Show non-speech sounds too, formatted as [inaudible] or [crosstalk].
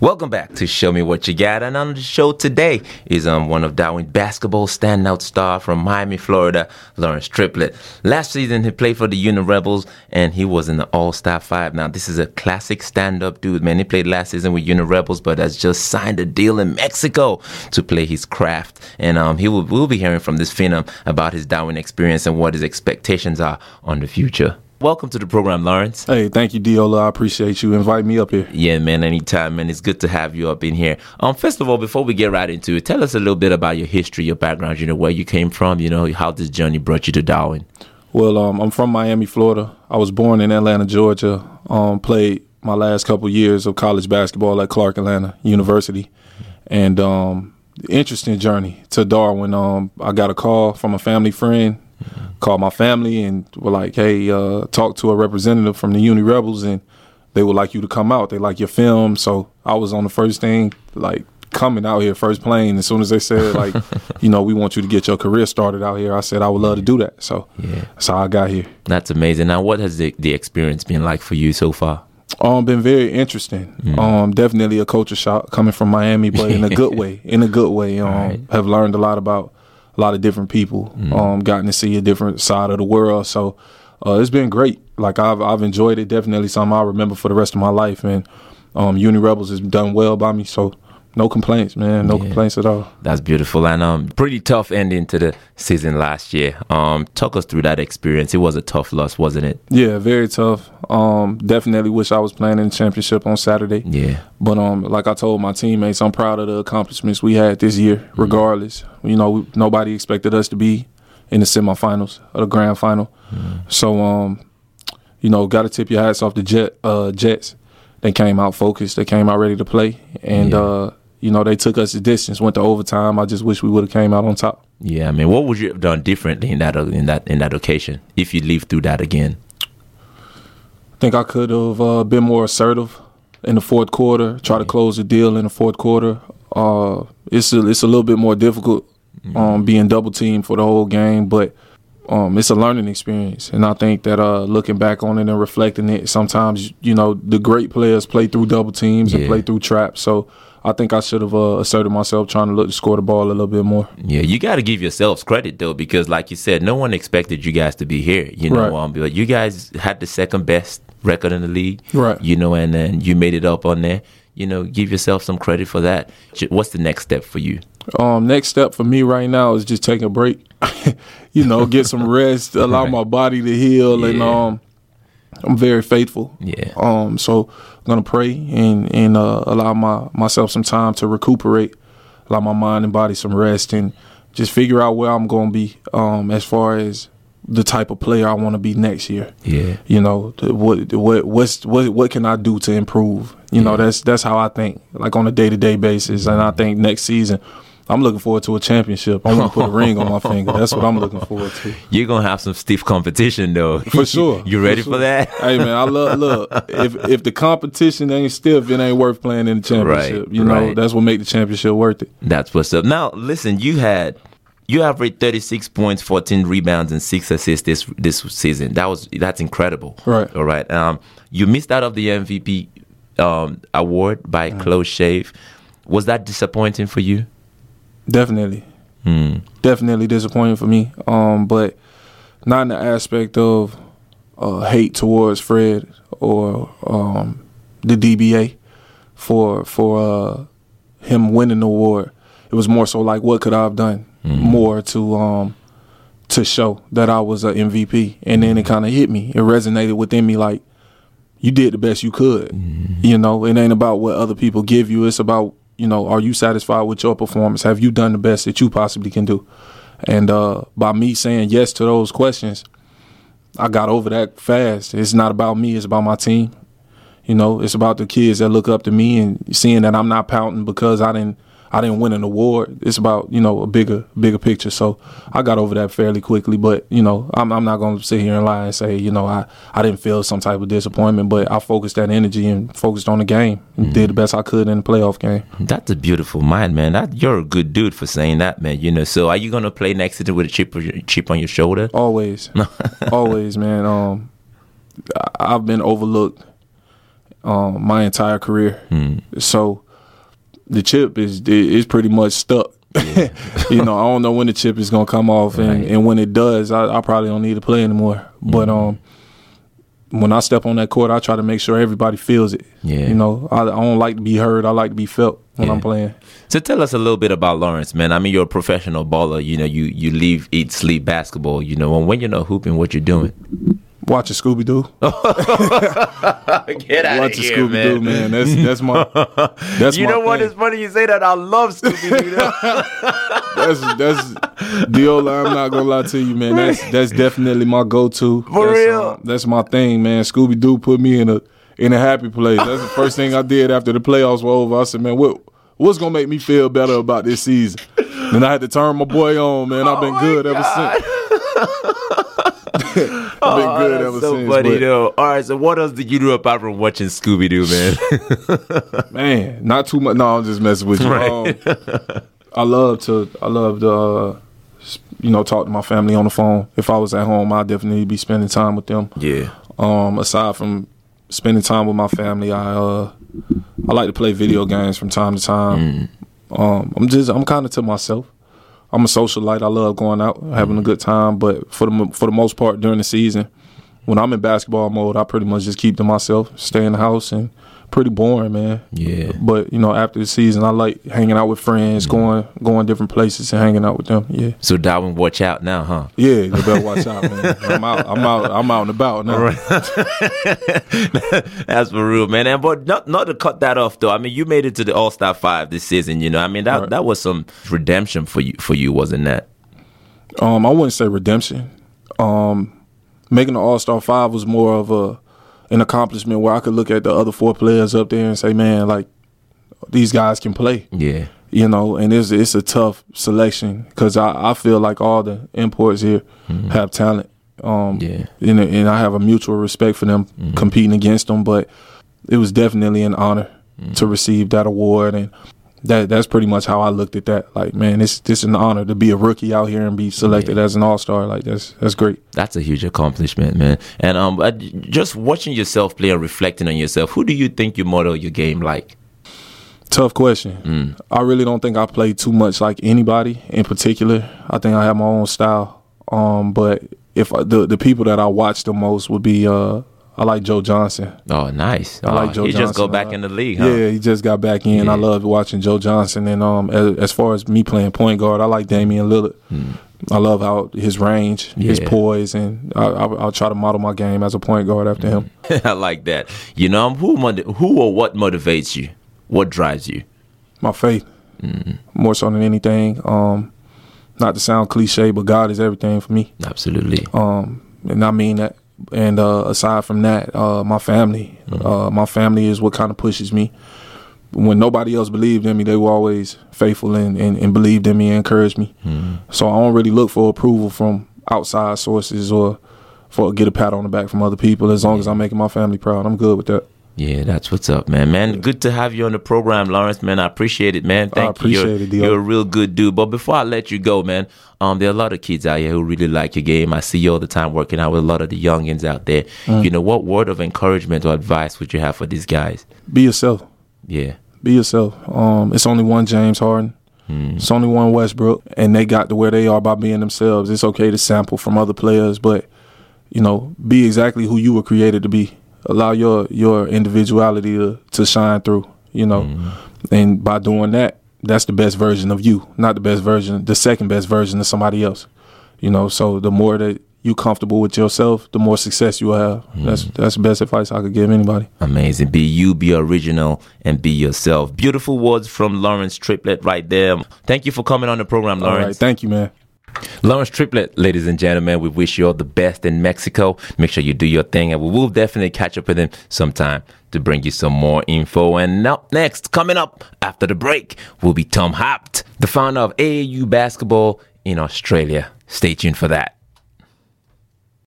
Welcome back to Show Me What You Got. And on the show today is um, one of Darwin basketball standout star from Miami, Florida, Lawrence Triplett. Last season, he played for the Uni Rebels and he was in the All Star 5. Now, this is a classic stand up dude, man. He played last season with Uni Rebels, but has just signed a deal in Mexico to play his craft. And um, he will we'll be hearing from this phenom about his Darwin experience and what his expectations are on the future. Welcome to the program, Lawrence. Hey, thank you, Diola. I appreciate you inviting me up here. Yeah, man, anytime, man. It's good to have you up in here. Um, first of all, before we get right into it, tell us a little bit about your history, your background, you know, where you came from, you know, how this journey brought you to Darwin. Well, um, I'm from Miami, Florida. I was born in Atlanta, Georgia. Um, played my last couple years of college basketball at Clark Atlanta University. And um, interesting journey to Darwin. Um, I got a call from a family friend called my family and were like, "Hey, uh, talk to a representative from the Uni Rebels, and they would like you to come out. They like your film." So I was on the first thing, like coming out here, first plane. As soon as they said, like, [laughs] you know, we want you to get your career started out here, I said I would love to do that. So yeah. that's how I got here. That's amazing. Now, what has the, the experience been like for you so far? Um, been very interesting. Mm. Um, definitely a culture shock coming from Miami, but in a good [laughs] way. In a good way. Um, right. have learned a lot about a lot of different people. Mm. Um, gotten to see a different side of the world. So uh, it's been great. Like I've I've enjoyed it. Definitely something I'll remember for the rest of my life. And um, Uni Rebels has done well by me. So no complaints, man. No yeah. complaints at all. That's beautiful. And um, pretty tough ending to the season last year. Um, talk us through that experience. It was a tough loss, wasn't it? Yeah, very tough. Um, definitely wish I was playing in the championship on Saturday. Yeah. But um, like I told my teammates, I'm proud of the accomplishments we had this year. Mm-hmm. Regardless, mm-hmm. you know, nobody expected us to be in the semifinals or the grand final. Mm-hmm. So um, you know, got to tip your hats off the Jet uh, Jets. They came out focused. They came out ready to play, and yeah. uh, you know, they took us the distance, went to overtime. I just wish we would have came out on top. Yeah, I mean, what would you have done differently in that in that in that occasion if you lived through that again? I think I could have uh, been more assertive in the fourth quarter. Try to close the deal in the fourth quarter. Uh, it's a, it's a little bit more difficult mm-hmm. um, being double teamed for the whole game, but um, it's a learning experience. And I think that uh, looking back on it and reflecting it, sometimes you know the great players play through double teams yeah. and play through traps. So I think I should have uh, asserted myself trying to look to score the ball a little bit more. Yeah, you got to give yourselves credit though, because like you said, no one expected you guys to be here. You know, right. um, but you guys had the second best record in the league, right? You know, and then you made it up on there. You know, give yourself some credit for that. What's the next step for you? Um, next step for me right now is just take a break. [laughs] you know, get some rest, allow right. my body to heal, yeah. and um, I'm very faithful. Yeah. Um. So I'm gonna pray and and uh, allow my myself some time to recuperate, allow my mind and body some rest, and just figure out where I'm gonna be. Um. As far as the type of player I want to be next year. Yeah. You know what what what's what what can I do to improve? You yeah. know that's that's how I think like on a day to day basis, and I think next season I'm looking forward to a championship. I want to put a ring on my [laughs] finger. That's what I'm looking forward to. You're gonna have some stiff competition though. For sure. [laughs] you ready for, sure. for, that? hey man, I love look. If if the competition ain't stiff, it ain't worth playing in the championship. Right, you know, right. that's what make the championship worth it. That's what's up. Now listen, you had you averaged 36 points, 14 rebounds, and six assists this this season. That was that's incredible. Right. All right. Um, you missed out of the MVP um, award by mm. close shave. Was that disappointing for you? Definitely. Mm. Definitely disappointing for me. Um, but not in the aspect of uh, hate towards Fred or um, the DBA for for uh, him winning the award. It was more so like, what could I have done mm. more to um, to show that I was an MVP? And then it kind of hit me. It resonated within me like you did the best you could. Mm. You know, it ain't about what other people give you. It's about you know, are you satisfied with your performance? Have you done the best that you possibly can do? And uh, by me saying yes to those questions, I got over that fast. It's not about me, it's about my team. You know, it's about the kids that look up to me and seeing that I'm not pouting because I didn't I didn't win an award. It's about you know a bigger bigger picture. So I got over that fairly quickly. But you know I'm, I'm not going to sit here and lie and say you know I, I didn't feel some type of disappointment. But I focused that energy and focused on the game and mm-hmm. did the best I could in the playoff game. That's a beautiful mind, man. That you're a good dude for saying that, man. You know. So are you going to play next season with a chip chip on your shoulder? Always, [laughs] always, man. Um, I've been overlooked um, my entire career. Mm. So the chip is is pretty much stuck. [laughs] you know, I don't know when the chip is gonna come off, and, Right. and when it does, I, I probably don't need to play anymore. But um, when I step on that court, I try to make sure everybody feels it. Yeah. You know, I, I don't like to be heard. I like to be felt when Yeah. I'm playing. So tell us a little bit about Lawrence, man. I mean, you're a professional baller. You know, you you live, eat, sleep basketball. You know, and when you're not hooping, what you're doing? Watching Scooby Doo. [laughs] Get out Watching Scooby Doo, man. That's that's my [laughs] that's You my know what? It's funny you say that. I love Scooby Doo. [laughs] That's that's Diola. I'm not gonna lie to you, man. That's that's definitely my go-to. For that's, real? um, that's my thing, man. Scooby Doo put me in a in a happy place. That's the first thing I did after the playoffs were over. I said, man, what what's gonna make me feel better about this season? And I had to turn my boy on, man. I've been Oh good ever since. [laughs] I've been good ever so since. funny but, though. All right, so what else did you do apart from watching Scooby Doo, man? [laughs] man, not too much. No, I'm just messing with you. Right. Um, I love to. I love to. Uh, you know, talk to my family on the phone. If I was at home, I'd definitely be spending time with them. yeah, Um, aside from spending time with my family, I uh, I like to play video games from time to time. Um, I'm just I'm kind of to myself. I'm a socialite. I love going out, having a good time. But for the for the most part during the season, when I'm in basketball mode, I pretty much just keep to myself, stay in the house, and pretty boring, man. yeah. But you know, after the season, I like hanging out with friends, going going different places and hanging out with them. Yeah, So Darwin, watch out now, huh? yeah. You better watch out, man. I'm out. I'm out. I'm out and about now. [laughs] That's for real, man. And but not not to cut that off though. I mean, you made it to the All Star five this season. You know, I mean that Right. that was some redemption for you for you, wasn't that? Um, I wouldn't say redemption. Um, making the All Star Five was more of a an accomplishment where I could look at the other four players up there and say, "Man, like these guys can play." Yeah, You know, and it's it's a tough selection because I, I feel like all the imports here mm-hmm. have talent. Um, Yeah. and, and I have a mutual respect for them mm-hmm. competing against them. But it was definitely an honor mm-hmm. to receive that award, and that that's pretty much how I looked at that. Like, man, it's this is an honor to be a rookie out here and be selected as an All Star. Like, that's that's great. that's a huge accomplishment, man. And um, uh, just watching yourself play and reflecting on yourself, who do you think you model your game like? Tough question. I really don't think I play too much like anybody in particular. I think I have my own style. Um, but if I, the the people that I watch the most would be uh, I like Joe Johnson. Oh, nice. I like Oh, Joe he just go back in the league, huh? Yeah, he just got back in. I Yeah. love watching Joe Johnson. And um, as, as far as me playing point guard, I like Damian Lillard. I love how his range, his Hmm. Poise, and I, I, I'll try to model my game as a point guard after him. [laughs] I like that. You know, who who or what motivates you? What drives you? My faith, more so than anything. Um, not to sound cliche, but God is everything for me. Absolutely. Um, and I mean that. And uh, aside from that, uh, my family, uh, my family is what kind of pushes me. When nobody else believed in me, they were always faithful and, and, and believed in me and encouraged me. So I don't really look for approval from outside sources or for get a pat on the back from other people. As long as I'm making my family proud, I'm good with that. Yeah, that's what's up, man. Man, good to have you on the program, Lawrence. Man, I appreciate it, man. Thank appreciate you. You're, it, you're a real good dude. But before I let you go, man, um, there are a lot of kids out here who really like your game. I see you all the time working out with a lot of the youngins out there. Mm. You know, what word of encouragement or advice would you have for these guys? Be yourself. Yeah, Be yourself. Um, it's only one James Harden. It's only one Westbrook, and they got to where they are by being themselves. It's okay to sample from other players, but you know, be exactly who you were created to be. Allow your your individuality to, to shine through. You know, mm-hmm. and by doing that, that's the best version of you, not the best version, the second best version of somebody else. You know, so the more that you comfortable with yourself, the more success you will have. Mm-hmm. That's that's the best advice I could give anybody. amazing. Be you, be original, and be yourself. Beautiful words from Lawrence Triplet right there. Thank you for coming on the program, Lawrence. right, thank you, man. Lawrence Triplet, ladies and gentlemen, we wish you all the best in Mexico. Make sure you do your thing, and we will definitely catch up with him sometime to bring you some more info. And up next, coming up after the break, will be Tom Hapt, the founder of AAU basketball in Australia. Stay tuned for that.